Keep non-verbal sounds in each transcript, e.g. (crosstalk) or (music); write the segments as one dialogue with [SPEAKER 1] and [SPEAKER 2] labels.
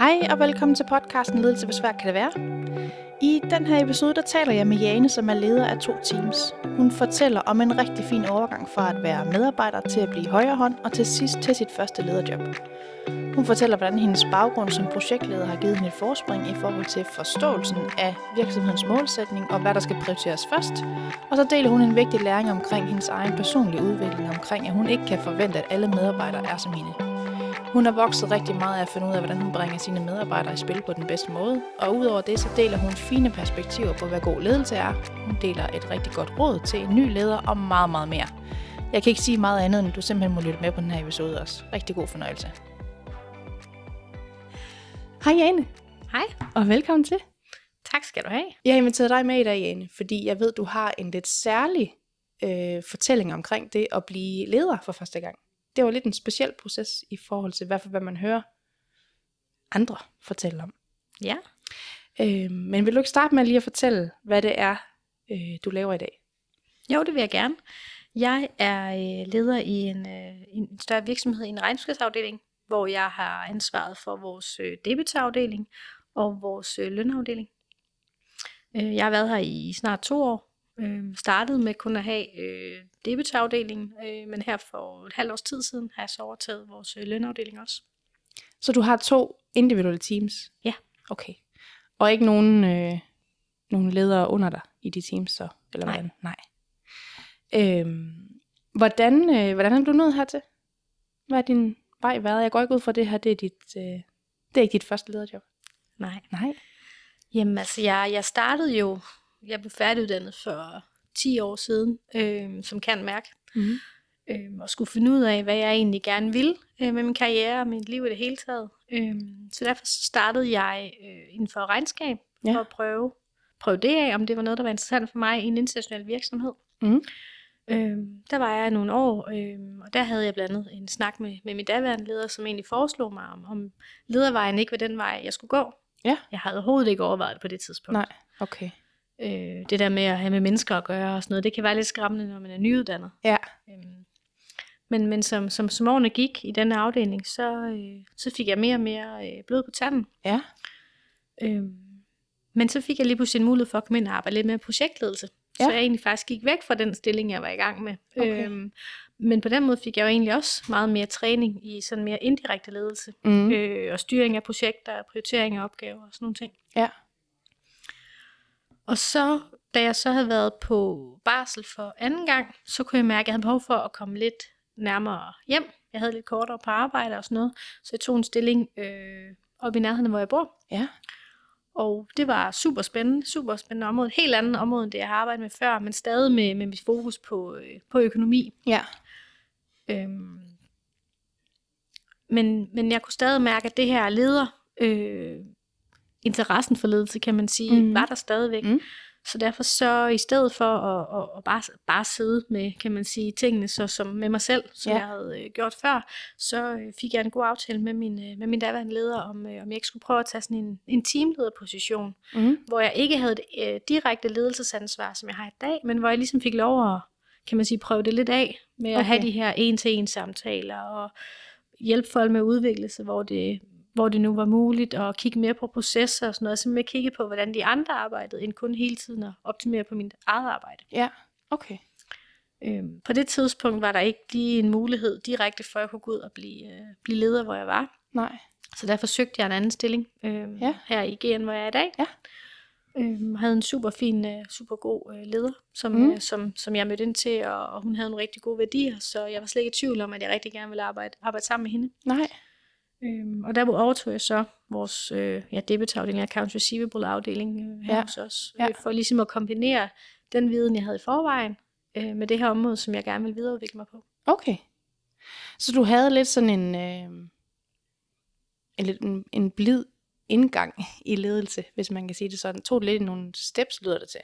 [SPEAKER 1] Hej og velkommen til podcasten Ledelse, hvor svært kan det være? I den her episode, der taler jeg med Jane, som er leder af to teams. Hun fortæller om en rigtig fin overgang fra at være medarbejder til at blive højre hånd og til sidst til sit første lederjob. Hun fortæller, hvordan hendes baggrund som projektleder har givet hende et forspring i forhold til forståelsen af virksomhedens målsætning og hvad der skal prioriteres først. Og så deler hun en vigtig læring omkring hendes egen personlige udvikling omkring, at hun ikke kan forvente, at alle medarbejdere er som hende. Hun har vokset rigtig meget af at finde ud af, hvordan hun bringer sine medarbejdere i spil på den bedste måde. Og udover det, så deler hun fine perspektiver på, hvad god ledelse er. Hun deler et rigtig godt råd til en ny leder og meget, meget mere. Jeg kan ikke sige meget andet, end du simpelthen må lytte med på den her episode også. Rigtig god fornøjelse. Hej Jane.
[SPEAKER 2] Hej.
[SPEAKER 1] Og velkommen til.
[SPEAKER 2] Tak skal du have.
[SPEAKER 1] Jeg har inviteret dig med i dag, Jane, fordi jeg ved, du har en lidt særlig øh, fortælling omkring det at blive leder for første gang det var lidt en speciel proces i forhold til, hvad, hvad man hører andre fortælle om.
[SPEAKER 2] Ja.
[SPEAKER 1] Øh, men vil du ikke starte med lige at fortælle, hvad det er, øh, du laver i dag?
[SPEAKER 2] Jo, det vil jeg gerne. Jeg er øh, leder i en, øh, en større virksomhed i en regnskabsafdeling, hvor jeg har ansvaret for vores øh, debitafdeling og vores øh, lønafdeling. Øh, jeg har været her i snart to år, Øh, startede med kun at have øh, debutafdelingen, øh, men her for et halvt års tid siden har jeg så overtaget vores øh, lønafdeling også.
[SPEAKER 1] Så du har to individuelle teams?
[SPEAKER 2] Ja.
[SPEAKER 1] Okay. Og ikke nogen, øh, nogen ledere under dig i de teams så? Eller
[SPEAKER 2] Nej.
[SPEAKER 1] hvordan? Nej. Øhm, hvordan, øh, hvordan er du nået hertil? Hvad er din vej været? Jeg går ikke ud fra det her, det er, dit, øh, det er ikke dit første lederjob.
[SPEAKER 2] Nej.
[SPEAKER 1] Nej.
[SPEAKER 2] Jamen altså, jeg, jeg startede jo jeg blev færdiguddannet for 10 år siden, øh, som kan mærke. Mm. Øh, og skulle finde ud af, hvad jeg egentlig gerne vil øh, med min karriere og mit liv i det hele taget. Øh, så derfor startede jeg øh, inden for regnskab ja. for at prøve, prøve det af, om det var noget, der var interessant for mig i en international virksomhed. Mm. Øh, der var jeg nogle år, øh, og der havde jeg blandt andet en snak med, med min daværende leder, som egentlig foreslog mig, om, om ledervejen ikke var den vej, jeg skulle gå.
[SPEAKER 1] Ja.
[SPEAKER 2] Jeg havde overhovedet ikke overvejet det på det tidspunkt.
[SPEAKER 1] Nej, okay
[SPEAKER 2] øh, det der med at have med mennesker at gøre og sådan noget, det kan være lidt skræmmende, når man er nyuddannet.
[SPEAKER 1] Ja.
[SPEAKER 2] Øhm, men men som, som, som årene gik i den afdeling, så, øh, så fik jeg mere og mere øh, blod på tanden.
[SPEAKER 1] Ja.
[SPEAKER 2] Øhm, men så fik jeg lige pludselig en mulighed for at komme ind og arbejde lidt med projektledelse. Ja. Så jeg egentlig faktisk gik væk fra den stilling, jeg var i gang med. Okay. Øhm, men på den måde fik jeg jo egentlig også meget mere træning i sådan mere indirekte ledelse. Mm. Øh, og styring af projekter, prioritering af opgaver og sådan nogle ting.
[SPEAKER 1] Ja.
[SPEAKER 2] Og så, da jeg så havde været på barsel for anden gang, så kunne jeg mærke, at jeg havde behov for at komme lidt nærmere hjem. Jeg havde lidt kortere på arbejde og sådan noget, så jeg tog en stilling øh, op i nærheden, hvor jeg bor.
[SPEAKER 1] Ja.
[SPEAKER 2] Og det var super spændende, super spændende område. Helt andet område, end det jeg har arbejdet med før, men stadig med, med mit fokus på, øh, på økonomi.
[SPEAKER 1] Ja.
[SPEAKER 2] Øhm, men, men jeg kunne stadig mærke, at det her leder, øh, interessen for ledelse, kan man sige, mm. var der stadigvæk. Mm. Så derfor så i stedet for at, at, at bare, bare sidde med, kan man sige, tingene så som med mig selv, som ja. jeg havde øh, gjort før, så øh, fik jeg en god aftale med min, øh, med min daværende leder, om, øh, om jeg ikke skulle prøve at tage sådan en, en teamlederposition, mm. hvor jeg ikke havde et øh, direkte ledelsesansvar, som jeg har i dag, men hvor jeg ligesom fik lov at, kan man sige, prøve det lidt af, med okay. at have de her en-til-en samtaler, og hjælpe folk med at udvikle sig, hvor det, hvor det nu var muligt at kigge mere på processer og sådan noget, simpelthen kigge på, hvordan de andre arbejdede, end kun hele tiden at optimere på mit eget arbejde.
[SPEAKER 1] Ja, okay.
[SPEAKER 2] Øhm, på det tidspunkt var der ikke lige en mulighed direkte for, at jeg kunne gå ud og blive, øh, blive leder, hvor jeg var.
[SPEAKER 1] Nej.
[SPEAKER 2] Så derfor søgte jeg en anden stilling øh, ja. her i GN, hvor jeg er i dag.
[SPEAKER 1] Ja.
[SPEAKER 2] Øhm, havde en super fin, øh, super god øh, leder, som, mm. øh, som, som jeg mødte ind til, og, og hun havde nogle rigtig gode værdier, så jeg var slet ikke i tvivl om, at jeg rigtig gerne ville arbejde, arbejde sammen med hende.
[SPEAKER 1] Nej.
[SPEAKER 2] Øhm, og der overtog jeg så vores øh, ja, debitafdeling, accounts receivable afdeling øh, her ja. hos os, øh, for ligesom at kombinere den viden, jeg havde i forvejen, øh, med det her område, som jeg gerne vil videreudvikle mig på.
[SPEAKER 1] Okay. Så du havde lidt sådan en, øh, en, en, en blid indgang i ledelse, hvis man kan sige det sådan. Tog lidt nogle steps, lyder det til.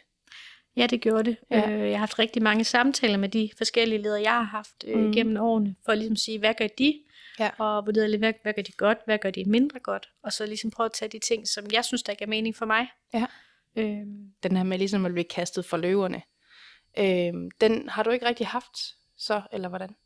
[SPEAKER 2] Ja, det gjorde det. Ja. Øh, jeg har haft rigtig mange samtaler med de forskellige ledere, jeg har haft øh, mm. gennem årene, for at ligesom sige, hvad gør de? Ja. Og vurdere lidt, hvad, hvad gør de godt, hvad gør de mindre godt? Og så ligesom prøve at tage de ting, som jeg synes, der giver mening for mig.
[SPEAKER 1] Ja. Øhm. Den her med ligesom at blive kastet for løverne. Øhm, den har du ikke rigtig haft så, eller hvordan?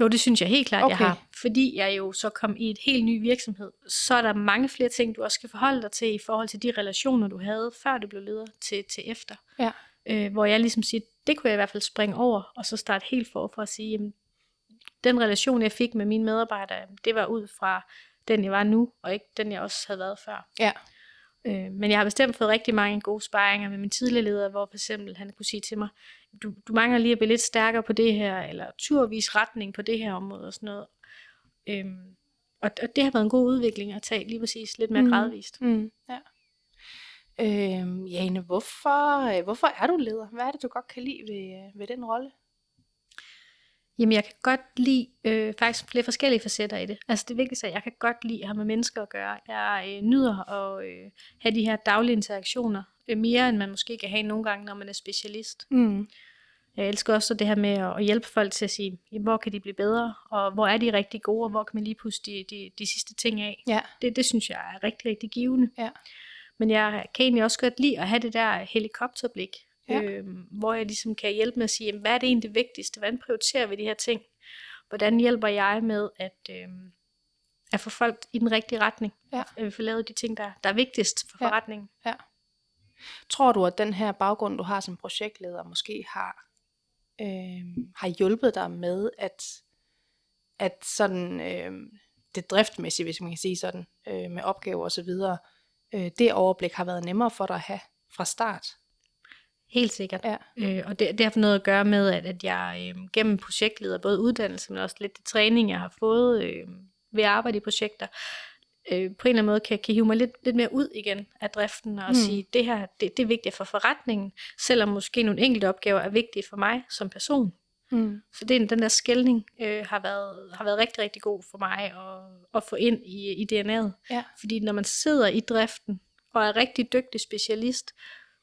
[SPEAKER 2] Jo, det synes jeg helt klart. Okay. jeg har. Fordi jeg jo så kom i et helt ny virksomhed, så er der mange flere ting, du også skal forholde dig til i forhold til de relationer, du havde, før du blev leder til, til efter.
[SPEAKER 1] Ja.
[SPEAKER 2] Øh, hvor jeg ligesom siger, det kunne jeg i hvert fald springe over, og så starte helt forfra og sige, jamen, den relation, jeg fik med mine medarbejdere, det var ud fra den, jeg var nu, og ikke den, jeg også havde været før.
[SPEAKER 1] Ja.
[SPEAKER 2] Øh, men jeg har bestemt fået rigtig mange gode sparringer med min tidligere leder, hvor for eksempel han kunne sige til mig, du, du mangler lige at blive lidt stærkere på det her, eller turvis retning på det her område og sådan noget. Øhm, og, og det har været en god udvikling at tage lige præcis lidt mere
[SPEAKER 1] Mm.
[SPEAKER 2] gradvist.
[SPEAKER 1] Mm, ja. Øhm, Jane, hvorfor, øh, hvorfor er du leder? Hvad er det, du godt kan lide ved, øh, ved den rolle?
[SPEAKER 2] Jamen jeg kan godt lide øh, faktisk flere forskellige facetter i det. Altså det vigtigste er, at jeg kan godt lide at have med mennesker at gøre. Jeg øh, nyder at øh, have de her daglige interaktioner, øh, mere end man måske kan have nogle gange, når man er specialist.
[SPEAKER 1] Mm.
[SPEAKER 2] Jeg elsker også det her med at hjælpe folk til at sige, hvor kan de blive bedre, og hvor er de rigtig gode, og hvor kan man lige pusse de, de, de sidste ting af.
[SPEAKER 1] Ja.
[SPEAKER 2] Det, det synes jeg er rigtig, rigtig givende.
[SPEAKER 1] Ja.
[SPEAKER 2] Men jeg kan egentlig også godt lide at have det der helikopterblik,
[SPEAKER 1] Ja.
[SPEAKER 2] øhm, hvor jeg ligesom kan hjælpe med at sige, jamen, hvad er det egentlig det vigtigste? Hvordan prioriterer vi de her ting? Hvordan hjælper jeg med at, øhm, at få folk i den rigtige retning?
[SPEAKER 1] Ja.
[SPEAKER 2] At vi får lavet de ting, der, der er vigtigst for
[SPEAKER 1] Ja.
[SPEAKER 2] forretningen.
[SPEAKER 1] Tror du, at den her baggrund, du har som projektleder, måske har, øh, har hjulpet dig med, at, at sådan, øh, det driftmæssige, hvis man kan sige sådan, øh, med opgaver og så videre, øh, det overblik har været nemmere for dig at have fra start?
[SPEAKER 2] Helt sikkert.
[SPEAKER 1] Ja.
[SPEAKER 2] Øh, og det, det har noget at gøre med, at, at jeg øh, gennem projektleder, både uddannelse, men også lidt det træning, jeg har fået øh, ved at arbejde i projekter, øh, på en eller anden måde kan, kan hive mig lidt, lidt mere ud igen af driften, og
[SPEAKER 1] Mm.
[SPEAKER 2] sige, det her, det, det er vigtigt for forretningen, selvom måske nogle enkelte opgaver er vigtige for mig som person.
[SPEAKER 1] Mm.
[SPEAKER 2] Så det, den der skældning øh, har, været, har været rigtig, rigtig god for mig at, at få ind i, i DNA'et.
[SPEAKER 1] Ja.
[SPEAKER 2] Fordi når man sidder i driften og er rigtig dygtig specialist,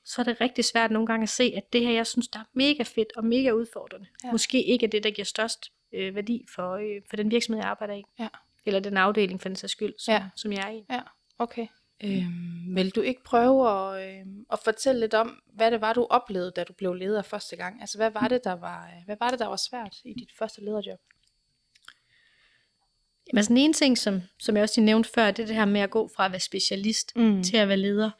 [SPEAKER 2] så er det rigtig svært nogle gange at se, at det her, jeg synes, der er mega fedt og mega udfordrende,
[SPEAKER 1] Ja.
[SPEAKER 2] måske ikke er det, der giver størst øh, værdi for, øh, for den virksomhed, jeg arbejder i.
[SPEAKER 1] Ja.
[SPEAKER 2] Eller den afdeling for den sags skyld, som,
[SPEAKER 1] Ja.
[SPEAKER 2] som jeg er i.
[SPEAKER 1] Ja, okay. Øhm, vil du ikke prøve at, øhm, at fortælle lidt om, hvad det var, du oplevede, da du blev leder første gang? Altså, hvad var det, der var, øh, hvad var, det, der var svært i dit første lederjob?
[SPEAKER 2] Jamen, altså, den ene ting, som, som jeg også lige nævnte før, det er det her med at gå fra at være specialist
[SPEAKER 1] Mm.
[SPEAKER 2] til at være leder.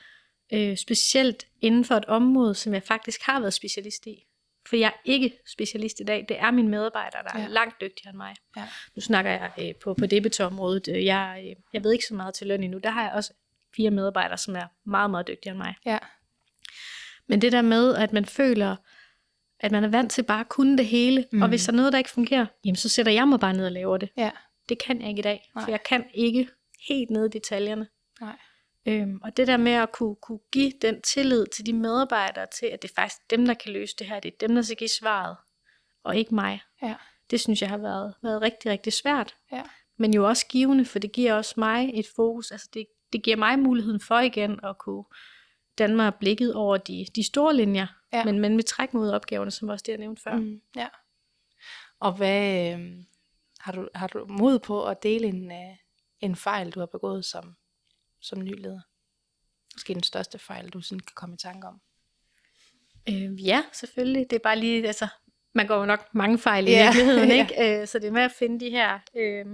[SPEAKER 2] Øh, specielt inden for et område, som jeg faktisk har været specialist i. For jeg er ikke specialist i dag. Det er mine medarbejdere, der er
[SPEAKER 1] Ja.
[SPEAKER 2] langt dygtigere end mig.
[SPEAKER 1] Ja.
[SPEAKER 2] Nu snakker jeg øh, på, på debetområdet. Øh, Jeg, øh, jeg ved ikke så meget til løn endnu. Der har jeg også fire medarbejdere, som er meget, meget dygtigere end mig.
[SPEAKER 1] Ja.
[SPEAKER 2] Men det der med, at man føler, at man er vant til bare at kunne det hele, mm.
[SPEAKER 1] Mm.
[SPEAKER 2] og hvis der er noget, der ikke fungerer, jamen så sætter jeg mig bare ned og laver det.
[SPEAKER 1] Ja.
[SPEAKER 2] Det kan jeg ikke i dag,
[SPEAKER 1] Nej.
[SPEAKER 2] for jeg kan ikke helt ned i detaljerne.
[SPEAKER 1] Nej.
[SPEAKER 2] Øhm, og det der med at kunne, kunne give den tillid til de medarbejdere til, at det er faktisk dem, der kan løse det her, det er dem, der skal give svaret, og ikke mig.
[SPEAKER 1] Ja.
[SPEAKER 2] Det synes jeg har været, været rigtig, rigtig svært.
[SPEAKER 1] Ja.
[SPEAKER 2] Men jo også givende, for det giver også mig et fokus. Altså det, det giver mig muligheden for igen at kunne danne mig blikket over de, de store linjer,
[SPEAKER 1] Ja.
[SPEAKER 2] men, men med træk mod opgaverne, som også det, jeg nævnte før.
[SPEAKER 1] Mm. ja. Og hvad, øhm, har, du, har du mod på at dele en, øh, en fejl, du har begået som, som ny leder? Måske den største fejl, du sådan kan komme i tanke om.
[SPEAKER 2] Øh, ja, selvfølgelig. Det er bare lige, altså, man går jo nok mange fejl i
[SPEAKER 1] Ja,
[SPEAKER 2] virkeligheden, (laughs)
[SPEAKER 1] ja.
[SPEAKER 2] ikke? Øh, så det er med at finde de her, øh,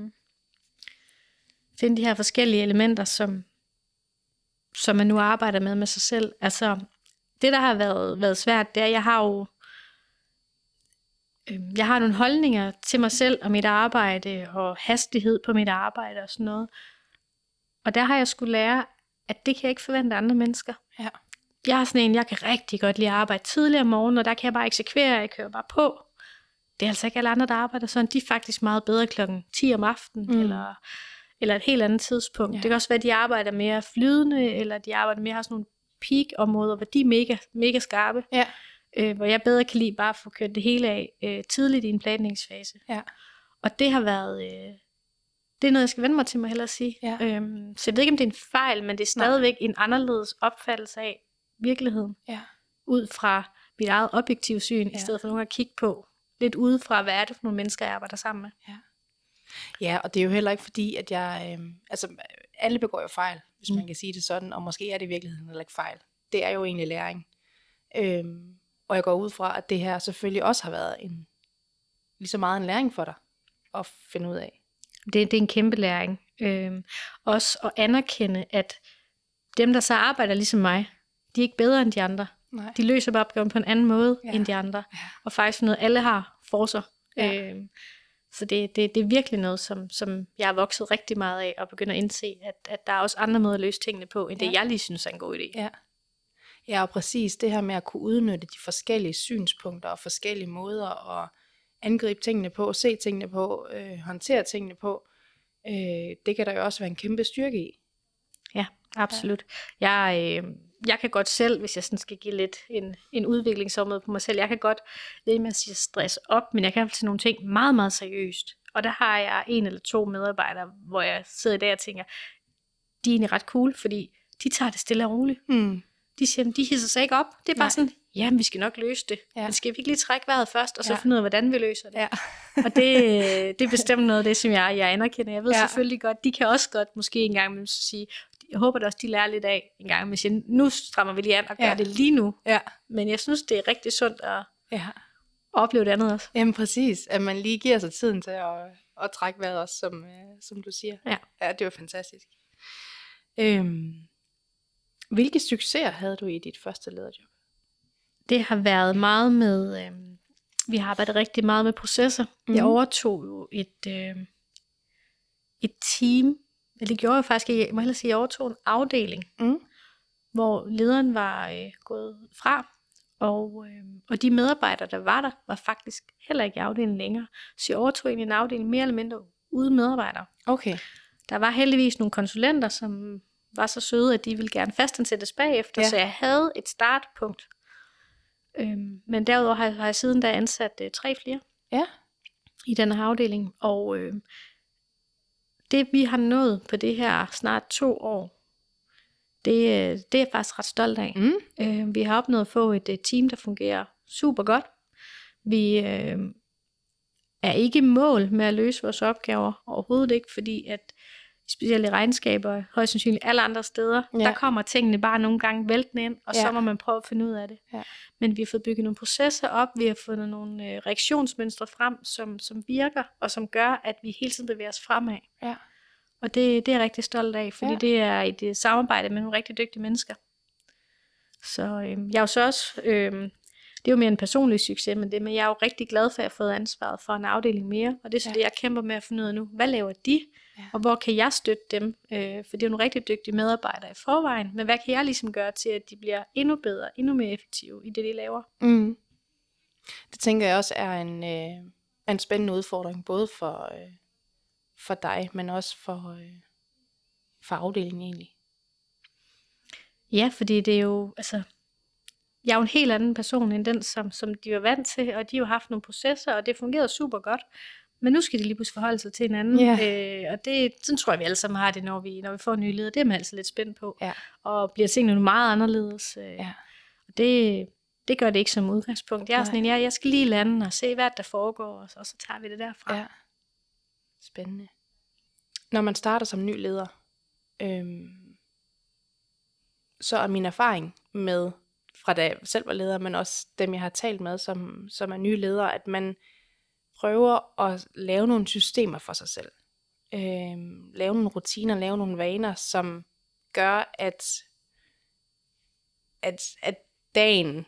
[SPEAKER 2] finde de her forskellige elementer, som, som man nu arbejder med med sig selv. Altså, det der har været, været svært, det er, at jeg har jo, øh, jeg har nogle holdninger til mig selv og mit arbejde, og hastighed på mit arbejde og sådan noget. Og der har jeg skulle lære, at det kan jeg ikke forvente andre mennesker.
[SPEAKER 1] Ja.
[SPEAKER 2] Jeg er sådan en, jeg kan rigtig godt lide at arbejde tidligere om morgenen, og der kan jeg bare eksekvere, jeg kører bare på. Det er altså ikke alle andre, der arbejder sådan. De er faktisk meget bedre klokken 10 om aftenen,
[SPEAKER 1] Mm.
[SPEAKER 2] eller, eller et helt andet tidspunkt.
[SPEAKER 1] Ja.
[SPEAKER 2] Det kan også være, at de arbejder mere flydende, eller de arbejder mere har sådan nogle peak-områder, hvor de er mega, mega skarpe.
[SPEAKER 1] Ja.
[SPEAKER 2] Øh, hvor jeg bedre kan lide bare at få kørt det hele af øh, tidligt i en planlægningsfase.
[SPEAKER 1] Ja.
[SPEAKER 2] Og det har været... Øh, det er noget, jeg skal vende mig til mig hellere at sige.
[SPEAKER 1] Ja.
[SPEAKER 2] Øhm, så jeg ved ikke, om det er en fejl, men det er stadigvæk en anderledes opfattelse af virkeligheden
[SPEAKER 1] Ja.
[SPEAKER 2] ud fra mit eget objektive syn, ja.
[SPEAKER 1] Ja.
[SPEAKER 2] i stedet for nogen at kigge på lidt udefra, hvad er det for nogle mennesker, jeg arbejder sammen med.
[SPEAKER 1] Ja, og det er jo heller ikke fordi, at jeg... Øh, altså, alle begår jo fejl, hvis
[SPEAKER 2] Mm.
[SPEAKER 1] man kan sige det sådan, og måske er det i virkeligheden heller ikke fejl. Det er jo egentlig læring. Øhm, og jeg går ud fra, at det her selvfølgelig også har været en lige så meget en læring for dig. at finde ud af.
[SPEAKER 2] Det, det er en kæmpe læring. Øhm, også at anerkende, at dem, der så arbejder ligesom mig, de er ikke bedre end de andre.
[SPEAKER 1] Nej.
[SPEAKER 2] De løser bare opgaven på en anden måde
[SPEAKER 1] Ja.
[SPEAKER 2] end de andre.
[SPEAKER 1] Ja.
[SPEAKER 2] Og faktisk noget, alle har for sig.
[SPEAKER 1] Ja.
[SPEAKER 2] Øhm, så det, det, det er virkelig noget, som, som jeg har vokset rigtig meget af, og begynder at indse, at, at der er også andre måder at løse tingene på, end det
[SPEAKER 1] Ja.
[SPEAKER 2] jeg lige synes er en god idé.
[SPEAKER 1] Ja. Ja, og præcis det her med at kunne udnytte de forskellige synspunkter og forskellige måder at angribe tingene på, se tingene på, øh, håndtere tingene på, øh, det kan der jo også være en kæmpe styrke i.
[SPEAKER 2] Ja, absolut. Ja. Jeg, øh, jeg kan godt selv, hvis jeg sådan skal give lidt en, en udviklingsområde på mig selv, jeg kan godt det med at sige stress op, men jeg kan til nogle ting meget, meget seriøst. Og der har jeg en eller to medarbejdere, hvor jeg sidder i dag og tænker, de er egentlig ret cool, fordi de tager det stille og roligt.
[SPEAKER 1] Mm.
[SPEAKER 2] De siger, de hisser sig ikke op. Det er bare
[SPEAKER 1] Nej.
[SPEAKER 2] sådan, ja, vi skal nok løse det.
[SPEAKER 1] Ja.
[SPEAKER 2] Men skal vi ikke lige trække vejret først, og så
[SPEAKER 1] Ja.
[SPEAKER 2] finde ud af, hvordan vi løser det?
[SPEAKER 1] Ja.
[SPEAKER 2] og det, det er bestemt noget af det, som jeg, jeg anerkender. Jeg ved
[SPEAKER 1] Ja.
[SPEAKER 2] selvfølgelig godt, de kan også godt måske en gang imellem sige, jeg håber da også, de lærer lidt af en gang, hvis jeg, nu strammer vi lige an og gør
[SPEAKER 1] Ja.
[SPEAKER 2] ja. det lige nu.
[SPEAKER 1] ja.
[SPEAKER 2] Men jeg synes, det er rigtig sundt at
[SPEAKER 1] Ja.
[SPEAKER 2] opleve det andet også.
[SPEAKER 1] Jamen præcis, at man lige giver sig tiden til at, at trække vejret også, som, øh, som du siger.
[SPEAKER 2] Ja.
[SPEAKER 1] ja, det var fantastisk. Øhm, hvilke succeser havde du i dit første lederjob?
[SPEAKER 2] Det har været meget med, øh, vi har arbejdet rigtig meget med processer. Mm. Jeg
[SPEAKER 1] Mhm.
[SPEAKER 2] overtog jo et, øh, et team, eller det gjorde jeg faktisk, jeg må hellere sige, jeg overtog en afdeling,
[SPEAKER 1] Mm.
[SPEAKER 2] hvor lederen var øh, gået fra, og, øh, og de medarbejdere, der var der, var faktisk heller ikke i afdelingen længere. Så jeg overtog egentlig en afdeling mere eller mindre uden medarbejdere.
[SPEAKER 1] Okay.
[SPEAKER 2] Der var heldigvis nogle konsulenter, som var så søde, at de ville gerne fastansættes bagefter,
[SPEAKER 1] ja.
[SPEAKER 2] så jeg havde et startpunkt. Øhm, men derudover har jeg, har jeg siden da ansat øh, tre flere
[SPEAKER 1] Ja.
[SPEAKER 2] i den her afdeling, og øh, det vi har nået på det her snart to år, det, øh, det er jeg faktisk ret stolt af.
[SPEAKER 1] Mm.
[SPEAKER 2] Øh, vi har opnået at få et øh, team, der fungerer super godt. Vi øh, er ikke mål med at løse vores opgaver overhovedet ikke, fordi at specielt i regnskaber, højst sandsynligt alle andre steder,
[SPEAKER 1] Ja.
[SPEAKER 2] der kommer tingene bare nogle gange væltende ind, og
[SPEAKER 1] Ja.
[SPEAKER 2] så må man prøve at finde ud af det.
[SPEAKER 1] Ja.
[SPEAKER 2] Men vi har fået bygget nogle processer op, vi har fundet nogle øh, reaktionsmønstre frem, som, som virker, og som gør, at vi hele tiden bevæger os fremad.
[SPEAKER 1] Ja.
[SPEAKER 2] Og det, det er jeg rigtig stolt af, fordi
[SPEAKER 1] Ja.
[SPEAKER 2] det er et øh, samarbejde med nogle rigtig dygtige mennesker. Så øh, jeg er jo så også, øh, det er jo mere en personlig succes, men det, men jeg er jo rigtig glad for, at jeg har fået ansvaret for en afdeling mere, og det er så
[SPEAKER 1] Ja.
[SPEAKER 2] det, jeg kæmper med at finde ud af nu. Hvad laver de?
[SPEAKER 1] Ja.
[SPEAKER 2] Og hvor kan jeg støtte dem? Øh, for det er jo nogle rigtig dygtige medarbejdere i forvejen, men hvad kan jeg ligesom gøre til, at de bliver endnu bedre, endnu mere effektive i det, de laver?
[SPEAKER 1] Mm. Det tænker jeg også er en, øh, en spændende udfordring, både for, øh, for dig, men også for, øh, for afdelingen egentlig.
[SPEAKER 2] Ja, fordi det er jo, altså, jeg er jo en helt anden person end den, som, som de var vant til, og de har jo haft nogle processer, og det fungerede super godt. Men nu skal de lige pludselig forholde sig til hinanden.
[SPEAKER 1] Ja.
[SPEAKER 2] Øh, og det, sådan tror jeg, vi alle sammen har det, når vi, når vi får nye leder. Det er man altså lidt spændt på.
[SPEAKER 1] Ja.
[SPEAKER 2] Og bliver tingene nu meget anderledes. Øh,
[SPEAKER 1] Ja.
[SPEAKER 2] Og det, det gør det ikke som udgangspunkt. Jeg er
[SPEAKER 1] Nej.
[SPEAKER 2] sådan en, jeg, jeg skal lige lande og se, hvad der foregår, og så, og så tager vi det derfra.
[SPEAKER 1] Ja. Spændende. Når man starter som ny leder, øhm, så er min erfaring med, fra da jeg selv var leder, men også dem, jeg har talt med, som, som er nye ledere, at man prøver at lave nogle systemer for sig selv. Øhm, lave nogle rutiner, lave nogle vaner, som gør, at, at, at dagen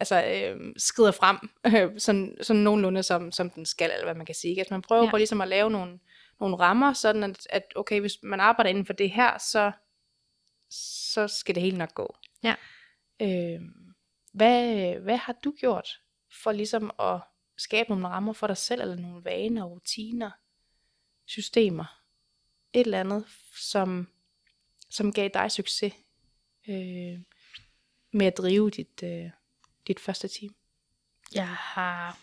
[SPEAKER 1] altså, øh, skrider frem, øh, (laughs) sådan, sådan nogenlunde som, som den skal, eller hvad man kan sige. At man prøver. Ja. på ligesom at lave nogle, nogle rammer, sådan at, at okay, hvis man arbejder inden for det her, så, så skal det hele nok gå.
[SPEAKER 2] Ja.
[SPEAKER 1] Øh, hvad, hvad har du gjort for ligesom at skabe nogle rammer for dig selv, eller nogle vaner, rutiner, systemer, et eller andet, som, som gav dig succes øh, med at drive dit, øh, dit første team?
[SPEAKER 2] Jeg har,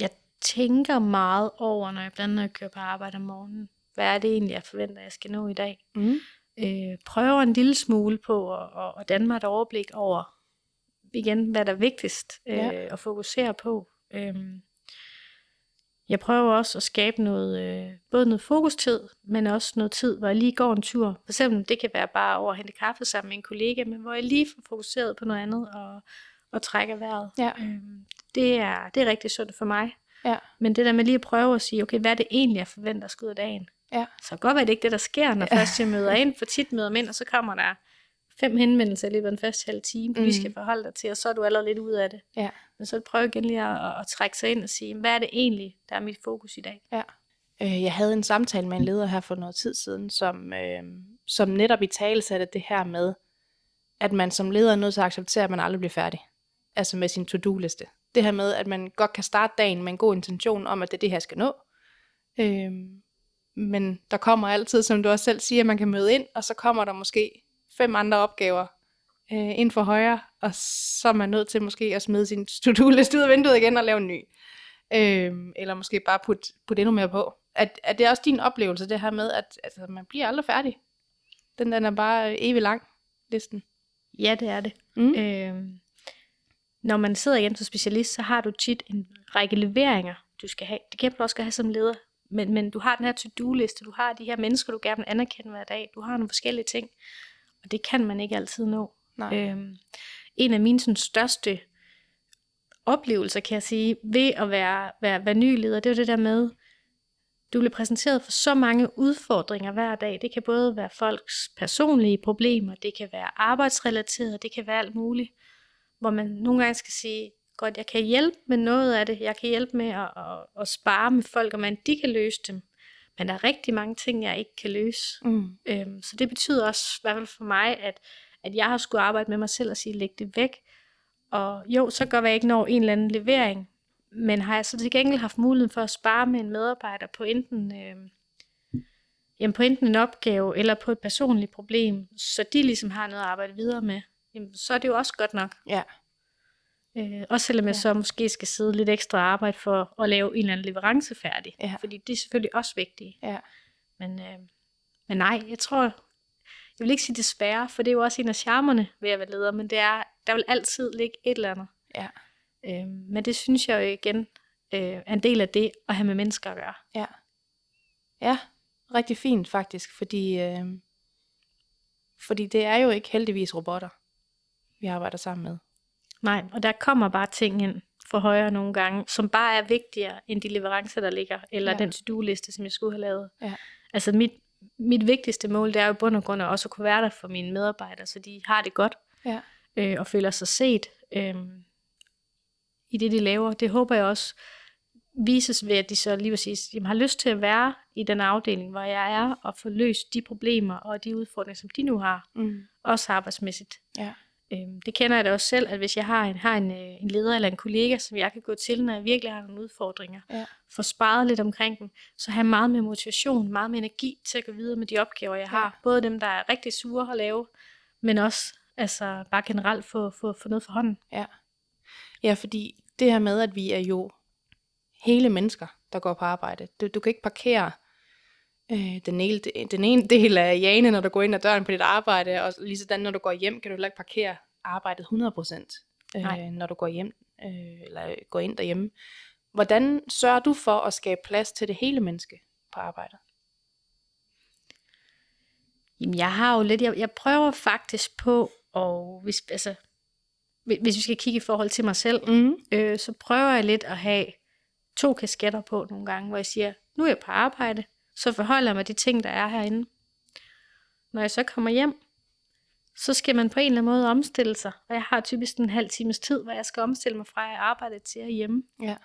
[SPEAKER 2] jeg tænker meget over, når jeg blandt andet kører på arbejde om morgenen. Hvad er det egentlig, jeg forventer, jeg skal nå i dag?
[SPEAKER 1] Mm.
[SPEAKER 2] øh, prøver en lille smule på at, at, at danne mig et overblik over, igen, hvad der er vigtigst øh,
[SPEAKER 1] Ja.
[SPEAKER 2] at fokusere på. Øhm, jeg prøver også at skabe noget, øh, både noget fokustid, men også noget tid, hvor jeg lige går en tur. For eksempel, det kan være bare over at hente kaffe sammen med en kollega, men hvor jeg lige får fokuseret på noget andet og, og trækker vejret.
[SPEAKER 1] Ja.
[SPEAKER 2] Øhm, det, er, det er rigtig sundt for mig.
[SPEAKER 1] Ja.
[SPEAKER 2] Men det der med lige at prøve at sige, okay, hvad er det egentlig, jeg forventer skal ud af dagen?
[SPEAKER 1] Ja.
[SPEAKER 2] Så godt være, det ikke det, der sker, når
[SPEAKER 1] Ja.
[SPEAKER 2] først jeg møder ind, for tit møder ind, og så kommer der fem henvendelser i løbet af den første halve time, mm. vi skal forholde dig til, og så er du allerede lidt ud af det.
[SPEAKER 1] Ja.
[SPEAKER 2] Men så prøv igen lige at, at, at trække sig ind og sige, hvad er det egentlig, der er mit fokus i dag?
[SPEAKER 1] Øh, Jeg havde en samtale med en leder her for noget tid siden, som, øh, som netop i tale satte det her med, at man som leder er nødt til at acceptere, at man aldrig bliver færdig. Altså med sin to-do-liste. Det her med, at man godt kan starte dagen med en god intention om, at det er det her, skal nå. Øh, men der kommer altid, som du også selv siger, at man kan møde ind, og så kommer der måske fem andre opgaver øh, ind for højre, og så er man nødt til måske at smide sin to-do-liste ud af vinduet igen og lave en ny. Øh, eller måske bare putte put endnu mere på. At, at det er også din oplevelse, det her med, at altså, man bliver aldrig færdig. Den, den er bare øh, evig lang, listen.
[SPEAKER 2] Ja, det er det.
[SPEAKER 1] Mm.
[SPEAKER 2] Øh, når man sidder igen som specialist, så har du tit en række leveringer, du skal have. Det kan du også have som leder. Men, men du har den her to-do-liste, du har de her mennesker, du gerne vil anerkende hver dag, du har nogle forskellige ting, og det kan man ikke altid nå.
[SPEAKER 1] Nej.
[SPEAKER 2] Øhm, en af mine sådan, største oplevelser, kan jeg sige, ved at være, være, være ny leder, det er jo det der med, du bliver præsenteret for så mange udfordringer hver dag. Det kan både være folks personlige problemer, det kan være arbejdsrelateret, det kan være alt muligt, hvor man nogle gange skal sige, godt, jeg kan hjælpe med noget af det, jeg kan hjælpe med at, at, at spare med folk, og man de kan løse dem. Men der er rigtig mange ting, jeg ikke kan løse.
[SPEAKER 1] Mm.
[SPEAKER 2] Øhm, så det betyder også, i hvert fald for mig, at, at jeg har skulle arbejde med mig selv og sige, læg det væk. Og jo, så gør jeg ikke når en eller anden levering, men har jeg så til gengæld haft muligheden for at spare med en medarbejder på enten, øh, jamen på enten en opgave eller på et personligt problem, så de ligesom har noget at arbejde videre med, jamen, så er det jo også godt nok.
[SPEAKER 1] Ja.
[SPEAKER 2] Øh, også selvom jeg
[SPEAKER 1] Ja.
[SPEAKER 2] så måske skal sidde lidt ekstra arbejde for at lave en eller anden leverance færdig.
[SPEAKER 1] Ja.
[SPEAKER 2] Fordi det er selvfølgelig også vigtigt.
[SPEAKER 1] Ja.
[SPEAKER 2] Men, øh, men nej, jeg tror, jeg vil ikke sige desværre, for det er jo også en af charmerne ved at være leder, men det er, der vil altid ligge et eller andet.
[SPEAKER 1] Ja.
[SPEAKER 2] Øh, men det synes jeg jo igen øh, er en del af det at have med mennesker at gøre.
[SPEAKER 1] Ja. Ja, rigtig fint faktisk, fordi, øh, fordi det er jo ikke heldigvis robotter, vi arbejder sammen med.
[SPEAKER 2] Nej, og der kommer bare ting ind for højre nogle gange, som bare er vigtigere end de leverancer, der ligger, eller
[SPEAKER 1] Ja.
[SPEAKER 2] den to-do-liste, som jeg skulle have lavet.
[SPEAKER 1] Ja.
[SPEAKER 2] Altså mit, mit vigtigste mål, det er jo i bund og grund at også at kunne være der for mine medarbejdere, så de har det godt,
[SPEAKER 1] Ja.
[SPEAKER 2] øh, og føler sig set øh, i det, de laver. Det håber jeg også vises ved, at de så lige præcis jamen, har lyst til at være i den afdeling, hvor jeg er, og få løst de problemer og de udfordringer, som de nu har,
[SPEAKER 1] Mm.
[SPEAKER 2] også arbejdsmæssigt.
[SPEAKER 1] Ja.
[SPEAKER 2] Øhm, det kender jeg da også selv, at hvis jeg har en, har en, øh, en leder eller en kollega, som jeg kan gå til, når jeg virkelig har nogle udfordringer,
[SPEAKER 1] Ja.
[SPEAKER 2] få sparet lidt omkring dem, så har jeg meget mere motivation, meget mere energi til at gå videre med de opgaver, jeg har. Både dem, der er rigtig sure at lave, men også altså, bare generelt få, få, få noget for hånden.
[SPEAKER 1] Ja. ja, fordi det her med, at vi er jo hele mennesker, der går på arbejde. Du, du kan ikke parkere øh, den, ene, den ene del af Jane, når du går ind ad døren på dit arbejde, og lige sådan, når du går hjem, kan du heller ikke parkere arbejdet 100%,
[SPEAKER 2] Nej.
[SPEAKER 1] øh, når du går hjem, øh, eller går ind derhjemme. Hvordan sørger du for at skabe plads til det hele menneske på arbejdet?
[SPEAKER 2] Jamen, jeg har jo lidt, jeg, jeg prøver faktisk på, og hvis, altså, hvis hvis vi skal kigge i forhold til mig selv,
[SPEAKER 1] Mm.
[SPEAKER 2] øh, så prøver jeg lidt at have to kasketter på nogle gange, hvor jeg siger, nu er jeg på arbejde, så forholder jeg mig de ting, der er herinde. Når jeg så kommer hjem, så skal man på en eller anden måde omstille sig, og jeg har typisk en halv times tid, hvor jeg skal omstille mig fra at arbejde til hjemme.
[SPEAKER 1] Ja.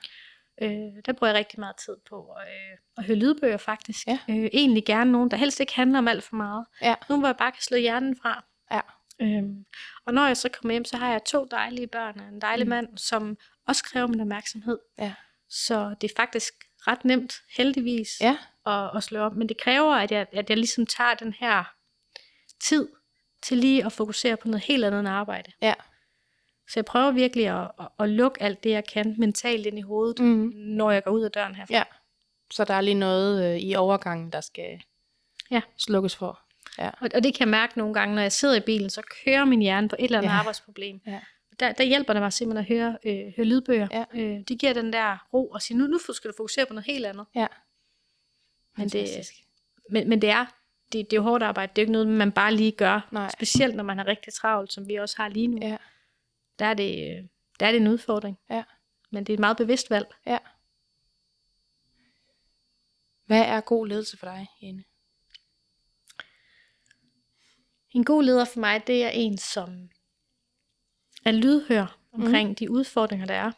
[SPEAKER 2] Øh, der bruger jeg rigtig meget tid på øh, at høre lydbøger faktisk.
[SPEAKER 1] Ja.
[SPEAKER 2] Øh, egentlig gerne nogen, der helst ikke handler om alt for meget.
[SPEAKER 1] Ja.
[SPEAKER 2] Nogen, hvor jeg bare kan slå hjernen fra.
[SPEAKER 1] Ja.
[SPEAKER 2] Øhm, og når jeg så kommer hjem, så har jeg to dejlige børn og en dejlig
[SPEAKER 1] mm.
[SPEAKER 2] mand, som også kræver min opmærksomhed.
[SPEAKER 1] Ja.
[SPEAKER 2] Så det er faktisk ret nemt, heldigvis,
[SPEAKER 1] Ja.
[SPEAKER 2] at, at slå op. Men det kræver, at jeg, at jeg ligesom tager den her tid til lige at fokusere på noget helt andet end arbejde.
[SPEAKER 1] Ja.
[SPEAKER 2] Så jeg prøver virkelig at, at, at lukke alt det, jeg kan mentalt ind i hovedet,
[SPEAKER 1] Mm.
[SPEAKER 2] når jeg går ud af døren herfra.
[SPEAKER 1] Ja. Så der er lige noget øh, i overgangen, der skal
[SPEAKER 2] Ja.
[SPEAKER 1] slukkes for. Ja.
[SPEAKER 2] Og, og det kan jeg mærke nogle gange, når jeg sidder i bilen, så kører min hjerne på et eller andet
[SPEAKER 1] Ja.
[SPEAKER 2] arbejdsproblem.
[SPEAKER 1] Ja.
[SPEAKER 2] Der, der hjælper det mig simpelthen at høre, øh, høre lydbøger.
[SPEAKER 1] Ja.
[SPEAKER 2] Øh, de giver den der ro og sige, nu, nu skal du fokusere på noget helt andet.
[SPEAKER 1] Ja.
[SPEAKER 2] Men det, men, men det er det, det er jo hårdt arbejde. Det er jo ikke noget, man bare lige gør.
[SPEAKER 1] Nej.
[SPEAKER 2] Specielt når man er rigtig travlt, som vi også har lige nu.
[SPEAKER 1] Ja.
[SPEAKER 2] Der, er det, der er det en udfordring.
[SPEAKER 1] Ja.
[SPEAKER 2] Men det er et meget bevidst valg.
[SPEAKER 1] Ja. Hvad er god ledelse for dig, Jane?
[SPEAKER 2] En god leder for mig, det er en, som er lydhør omkring mm. de udfordringer, der er,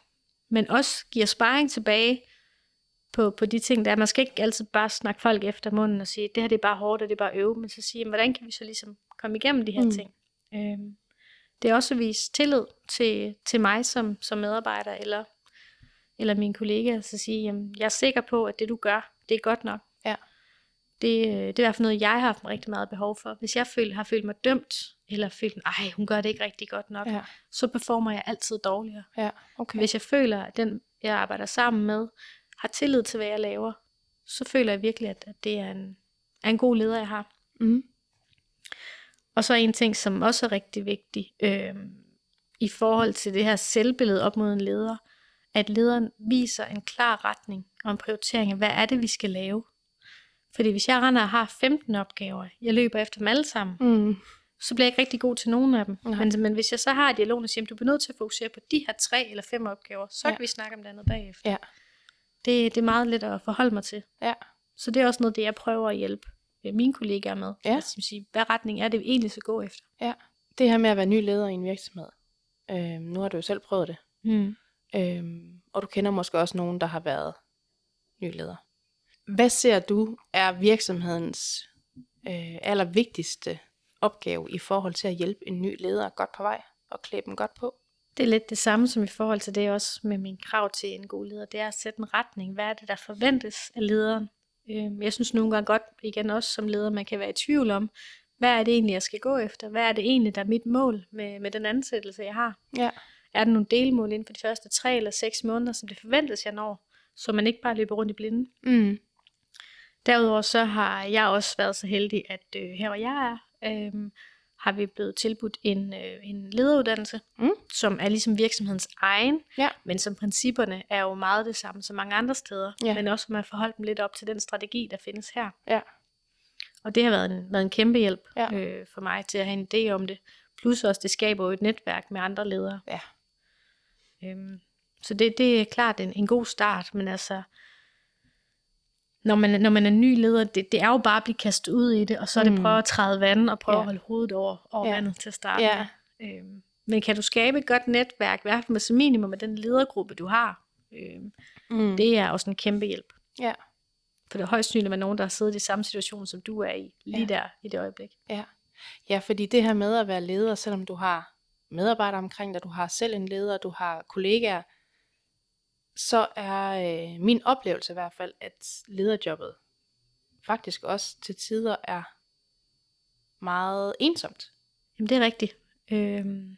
[SPEAKER 2] men også giver sparring tilbage på, på de ting, der er. Man skal ikke altid bare snakke folk efter munden og sige, det her det er bare hårdt, og det er bare øve, men så sige, hvordan kan vi så ligesom komme igennem de her mm. ting? Øhm, det er også at vise tillid til, til mig som, som medarbejder, eller, eller mine kollegaer, så sige, jamen, jeg er sikker på, at det du gør, det er godt nok. Det, det er i hvert fald noget, jeg har haft rigtig meget behov for. Hvis jeg føl, har følt mig dømt, eller følt, ej, hun gør det ikke rigtig godt nok,
[SPEAKER 1] Ja.
[SPEAKER 2] så performer jeg altid dårligere.
[SPEAKER 1] Ja, okay.
[SPEAKER 2] Hvis jeg føler, at den, jeg arbejder sammen med, har tillid til, hvad jeg laver, så føler jeg virkelig, at, at det er en, er en god leder, jeg har.
[SPEAKER 1] Mm.
[SPEAKER 2] Og så en ting, som også er rigtig vigtig, øh, i forhold til det her selvbillede op mod en leder, at lederen viser en klar retning og en prioritering af, hvad er det, vi skal lave. Fordi hvis jeg render og har 15 opgaver, jeg løber efter dem alle sammen,
[SPEAKER 1] Mm.
[SPEAKER 2] så bliver jeg ikke rigtig god til nogen af dem.
[SPEAKER 1] Nej.
[SPEAKER 2] Men, men hvis jeg så har dialogen og siger, du bliver nødt til at fokusere på de her tre eller fem opgaver, så
[SPEAKER 1] Ja.
[SPEAKER 2] kan vi snakke om det andet bagefter.
[SPEAKER 1] Ja.
[SPEAKER 2] Det, det er meget let at forholde mig til.
[SPEAKER 1] Ja.
[SPEAKER 2] Så det er også noget, det jeg prøver at hjælpe øh, mine kollegaer med.
[SPEAKER 1] Ja.
[SPEAKER 2] At sige, hvad retning er det, vi egentlig skal gå efter?
[SPEAKER 1] Det her med at være ny leder i en virksomhed. Øhm, nu har du jo selv prøvet det.
[SPEAKER 2] Mm.
[SPEAKER 1] Øhm, og du kender måske også nogen, der har været ny leder. Hvad ser du er virksomhedens øh, allervigtigste opgave i forhold til at hjælpe en ny leder godt på vej og klæde dem godt på?
[SPEAKER 2] Det er lidt det samme som i forhold til det også med min krav til en god leder. Det er at sætte en retning. Hvad er det, der forventes af lederen? Øhm, Jeg synes nogle gange godt, igen også som leder, man kan være i tvivl om, hvad er det egentlig, jeg skal gå efter? Hvad er det egentlig, der er mit mål med, med den ansættelse, jeg har?
[SPEAKER 1] Ja.
[SPEAKER 2] Er der nogle delmål inden for de første tre eller seks måneder, som det forventes, jeg når? Så man ikke bare løber rundt i blinde.
[SPEAKER 1] Mm.
[SPEAKER 2] Derudover så har jeg også været så heldig, at øh, her hvor jeg er, øh, har vi blevet tilbudt en, øh, en lederuddannelse,
[SPEAKER 1] Mm.
[SPEAKER 2] som er ligesom virksomhedens egen,
[SPEAKER 1] Ja.
[SPEAKER 2] men som principperne er jo meget det samme som mange andre steder,
[SPEAKER 1] Ja.
[SPEAKER 2] men også man forholdt dem lidt op til den strategi, der findes her.
[SPEAKER 1] Ja.
[SPEAKER 2] Og det har været en, været en kæmpe hjælp
[SPEAKER 1] Ja.
[SPEAKER 2] øh, for mig til at have en idé om det. Plus også, det skaber jo et netværk med andre ledere.
[SPEAKER 1] Ja.
[SPEAKER 2] Øhm, så det, det er klart en, en god start, men altså, når man, når man er ny leder, det, det er jo bare at blive kastet ud i det, og så er det
[SPEAKER 1] Mm.
[SPEAKER 2] prøve at træde vand og prøve
[SPEAKER 1] Ja.
[SPEAKER 2] at holde hovedet over, over
[SPEAKER 1] Ja.
[SPEAKER 2] vandet til at starte
[SPEAKER 1] Ja.
[SPEAKER 2] med. Øhm, men kan du skabe et godt netværk, i hvert fald med som minimum med den ledergruppe, du har, øhm,
[SPEAKER 1] Mm.
[SPEAKER 2] det er også en kæmpe hjælp.
[SPEAKER 1] Ja.
[SPEAKER 2] For det er højst sandsynligt nogen, der har siddet i samme situation, som du er i, lige
[SPEAKER 1] Ja.
[SPEAKER 2] der i det øjeblik.
[SPEAKER 1] Ja. ja, fordi det her med at være leder, selvom du har medarbejdere omkring dig, du har selv en leder, du har kollegaer, så er øh, min oplevelse i hvert fald, at lederjobbet faktisk også til tider er meget ensomt.
[SPEAKER 2] Jamen, det er rigtigt. Øhm,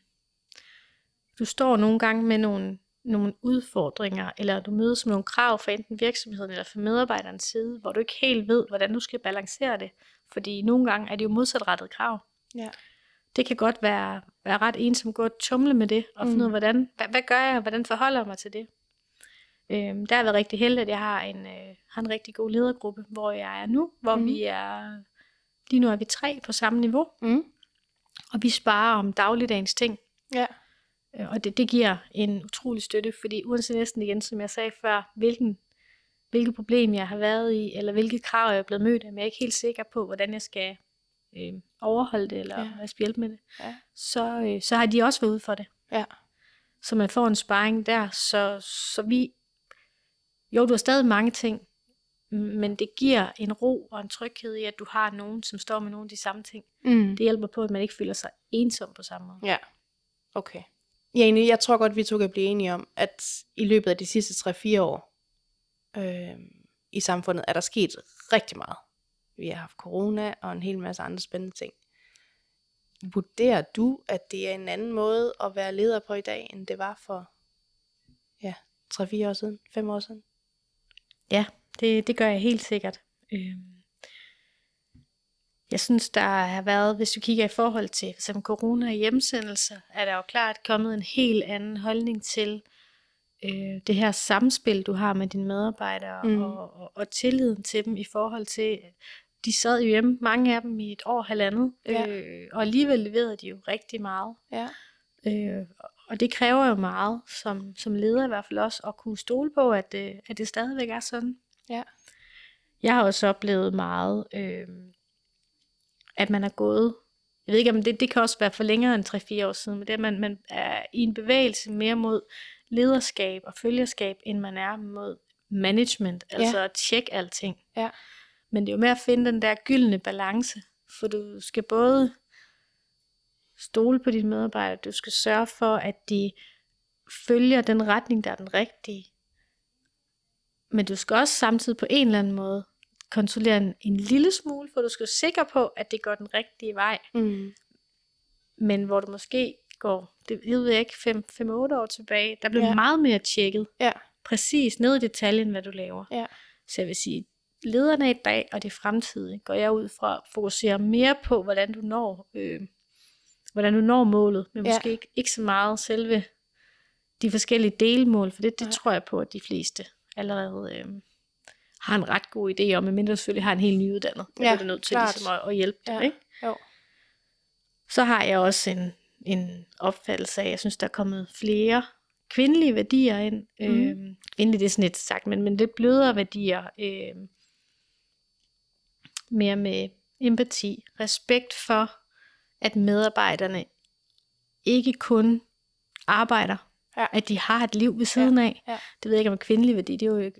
[SPEAKER 2] du står nogle gange med nogle, nogle udfordringer, eller du mødes med nogle krav fra enten virksomheden eller fra medarbejderens side, hvor du ikke helt ved, hvordan du skal balancere det. Fordi nogle gange er det jo modsatrettet krav.
[SPEAKER 1] Ja.
[SPEAKER 2] Det kan godt være, være ret ensomt at gå og tumle med det, og finde
[SPEAKER 1] Mm.
[SPEAKER 2] ud af, hvordan, hvad, hvad gør jeg, hvordan forholder jeg mig til det. Øhm, der har jeg været rigtig heldig, at jeg har en, øh, har en rigtig god ledergruppe, hvor jeg er nu, hvor
[SPEAKER 1] Mm.
[SPEAKER 2] vi er, lige nu er vi tre på samme niveau,
[SPEAKER 1] Mm.
[SPEAKER 2] og vi sparer om dagligdagens ting.
[SPEAKER 1] Ja.
[SPEAKER 2] Øh, Og det, det giver en utrolig støtte, fordi uanset næsten igen, som jeg sagde før, hvilken, hvilket problem jeg har været i, eller hvilket krav jeg er blevet mødt af, men jeg er ikke helt sikker på, hvordan jeg skal øh, overholde det, eller
[SPEAKER 1] ja.
[SPEAKER 2] hvad jeg skal hjælpe med det,
[SPEAKER 1] Ja.
[SPEAKER 2] så, øh, så har de også været ude for det.
[SPEAKER 1] Ja.
[SPEAKER 2] Så man får en sparring der, så, så vi, jo du har stadig mange ting, men det giver en ro og en tryghed i, at du har nogen, som står med nogle af de samme ting.
[SPEAKER 1] Mm.
[SPEAKER 2] Det hjælper på, at man ikke føler sig ensom på samme måde.
[SPEAKER 1] Ja, okay. Jane, jeg tror godt, vi to kan blive enige om, at i løbet af de sidste 3-4 år øh, i samfundet, er der sket rigtig meget. Vi har haft corona og en hel masse andre spændende ting. Vurderer du, at det er en anden måde at være leder på i dag, end det var for ja, 3-4 år siden, 5 år siden?
[SPEAKER 2] Ja, det, det gør jeg helt sikkert. Øhm, Jeg synes, der har været, hvis du kigger i forhold til eksempel corona og hjemsendelser, er der jo klart kommet en helt anden holdning til øh, det her samspil, du har med dine medarbejdere,
[SPEAKER 1] mm.
[SPEAKER 2] og, og, og tilliden til dem i forhold til, de sad jo hjemme, mange af dem i et år, halvandet,
[SPEAKER 1] Ja.
[SPEAKER 2] øh, og alligevel leverede de jo rigtig meget.
[SPEAKER 1] Ja.
[SPEAKER 2] Øh, og det kræver jo meget, som, som leder i hvert fald også, at kunne stole på, at, øh, at det stadigvæk er sådan.
[SPEAKER 1] Ja.
[SPEAKER 2] Jeg har også oplevet meget, øh, at man er gået, jeg ved ikke om det, det kan også være for længere end 3-4 år siden, men det er, at man, man er i en bevægelse mere mod lederskab og følgerskab, end man er mod management, altså ja. at tjekke alting.
[SPEAKER 1] Ja.
[SPEAKER 2] Men det er jo med at finde den der gyldne balance, for du skal både stole på dine medarbejdere, du skal sørge for, at de følger den retning, der er den rigtige. Men du skal også samtidig på en eller anden måde kontrollere en, en lille smule, for du skal være sikker på, at det går den rigtige vej.
[SPEAKER 1] Mm.
[SPEAKER 2] Men hvor du måske går, det ved jeg ikke, 5-8 år tilbage, der blev
[SPEAKER 1] Ja.
[SPEAKER 2] meget mere tjekket.
[SPEAKER 1] Ja.
[SPEAKER 2] Præcis ned i detaljen, hvad du laver.
[SPEAKER 1] Ja.
[SPEAKER 2] Så jeg vil sige, lederne i dag og det fremtidige, går jeg ud fra at fokusere mere på, hvordan du når, øh, hvordan du når målet, men
[SPEAKER 1] Ja.
[SPEAKER 2] måske ikke, ikke så meget selve de forskellige delmål, for det, det
[SPEAKER 1] Nej.
[SPEAKER 2] tror jeg på, at de fleste allerede øh, har en ret god idé om, medmindre du selvfølgelig har en helt nyuddannet.
[SPEAKER 1] Ja,
[SPEAKER 2] er du nødt til
[SPEAKER 1] klart.
[SPEAKER 2] ligesom at, at hjælpe dem,
[SPEAKER 1] Ja.
[SPEAKER 2] ikke?
[SPEAKER 1] Jo.
[SPEAKER 2] Så har jeg også en, en opfattelse af, at jeg synes, der er kommet flere kvindelige værdier ind. Mm. Øhm, kvindelige, det er sådan lidt sagt, men, men lidt blødere værdier. Øhm, mere med empati, respekt for, at medarbejderne ikke kun arbejder,
[SPEAKER 1] Ja.
[SPEAKER 2] at de har et liv ved siden ja. af.
[SPEAKER 1] ja.
[SPEAKER 2] Det ved jeg ikke om er kvindelig værdi, det er jo i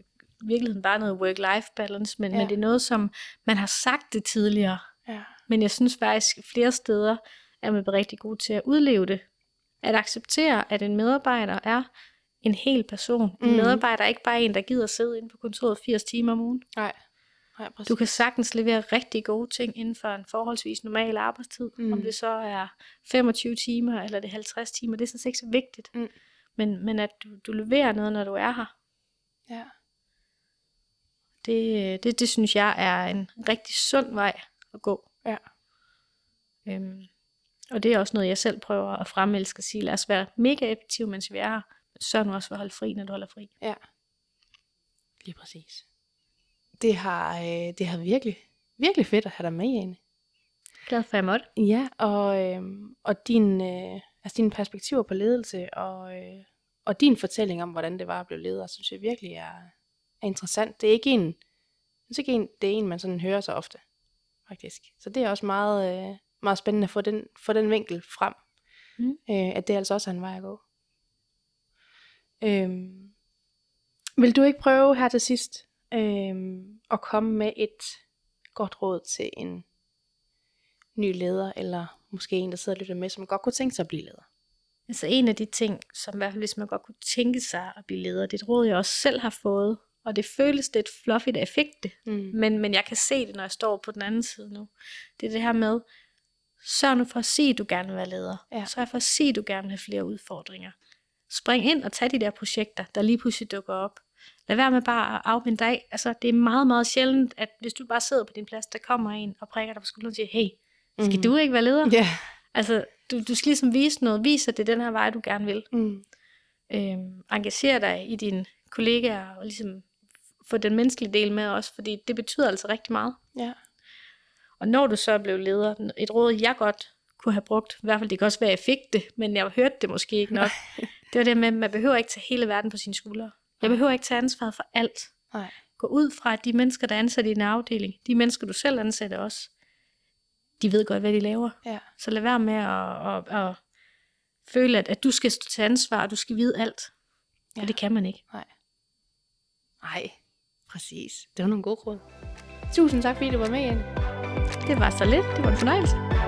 [SPEAKER 2] virkeligheden bare noget work-life balance, men,
[SPEAKER 1] Ja.
[SPEAKER 2] men det er noget, som man har sagt det tidligere,
[SPEAKER 1] Ja.
[SPEAKER 2] men jeg synes faktisk, flere steder er man rigtig god til at udleve det. At acceptere, at en medarbejder er en hel person. En
[SPEAKER 1] Mhm.
[SPEAKER 2] medarbejder er ikke bare en, der gider sidde inde på kontoret 80 timer om ugen.
[SPEAKER 1] Nej. Præcis.
[SPEAKER 2] Du kan sagtens levere rigtig gode ting inden for en forholdsvis normal arbejdstid.
[SPEAKER 1] Mm.
[SPEAKER 2] Om det så er 25 timer, eller det er 50 timer, det er sådan set ikke så vigtigt.
[SPEAKER 1] Mm.
[SPEAKER 2] Men, men at du, du leverer noget, når du er her,
[SPEAKER 1] Ja.
[SPEAKER 2] det, det, det synes jeg er en rigtig sund vej at gå.
[SPEAKER 1] Ja.
[SPEAKER 2] Øhm, og det er også noget, jeg selv prøver at fremelske og sige, lad os være mega effektive, mens vi er her. Sørg nu også for at holde fri, når du holder fri.
[SPEAKER 1] Ja. Lige præcis. Det har, øh, det har virkelig, virkelig fedt at have dig med, Jane.
[SPEAKER 2] Glad for, at jeg måtte.
[SPEAKER 1] Ja, og, øh, og din, øh, altså dine perspektiver på ledelse, og, øh, og din fortælling om, hvordan det var at blive leder, synes jeg virkelig er, er interessant. Det er ikke en, er ikke en, det er en, man sådan hører så ofte, faktisk. Så det er også meget, øh, meget spændende at få den, få den vinkel frem,
[SPEAKER 2] Mm.
[SPEAKER 1] øh, at det altså også er en vej at gå. Øhm, vil du ikke prøve her til sidst øhm, at komme med et godt råd til en ny leder, eller måske en, der sidder og lytter med, som godt kunne tænke sig at blive leder?
[SPEAKER 2] Altså en af de ting, som i hvert fald hvis man godt kunne tænke sig at blive leder, det er et råd, jeg også selv har fået, og det føles lidt da jeg fik det.
[SPEAKER 1] Mm.
[SPEAKER 2] Men, men jeg kan se det, når jeg står på den anden side nu. Det er det her med, sørg nu for at sige, at du gerne vil være leder.
[SPEAKER 1] Ja.
[SPEAKER 2] Sørg for at sige, at du gerne vil have flere udfordringer. Spring ind og tag de der projekter, der lige pludselig dukker op. Lad være med bare at afvente dig. Altså, det er meget, meget sjældent, at hvis du bare sidder på din plads, der kommer en og prikker dig på skulderen og siger, hey, skal
[SPEAKER 1] Mhm.
[SPEAKER 2] du ikke være leder?
[SPEAKER 1] Ja.
[SPEAKER 2] Altså, du, du skal ligesom vise noget. Vis, at det er den her vej, du gerne vil.
[SPEAKER 1] Mm.
[SPEAKER 2] Øhm, engagere dig i dine kollegaer og ligesom få den menneskelige del med også, fordi det betyder altså rigtig meget.
[SPEAKER 1] Ja.
[SPEAKER 2] Og når du så blev leder, et råd jeg godt kunne have brugt, i hvert fald det kan også være, at jeg fik det, men jeg hørte det måske ikke nok, det var det med, at man behøver ikke tage hele verden på sine skuldre. Jeg behøver ikke tage ansvaret for alt.
[SPEAKER 1] Nej.
[SPEAKER 2] Gå ud fra, at de mennesker, der er ansat i en afdeling, de mennesker, du selv ansætter også, de ved godt, hvad de laver.
[SPEAKER 1] Ja.
[SPEAKER 2] Så lad være med at, at, at føle, at, at du skal stå til ansvar, og du skal vide alt.
[SPEAKER 1] Ja.
[SPEAKER 2] Og det kan man ikke.
[SPEAKER 1] Nej, præcis. Det var nogle gode råd. Tusind tak, fordi du var med, Jane.
[SPEAKER 2] Det var så lidt. Det var en fornøjelse.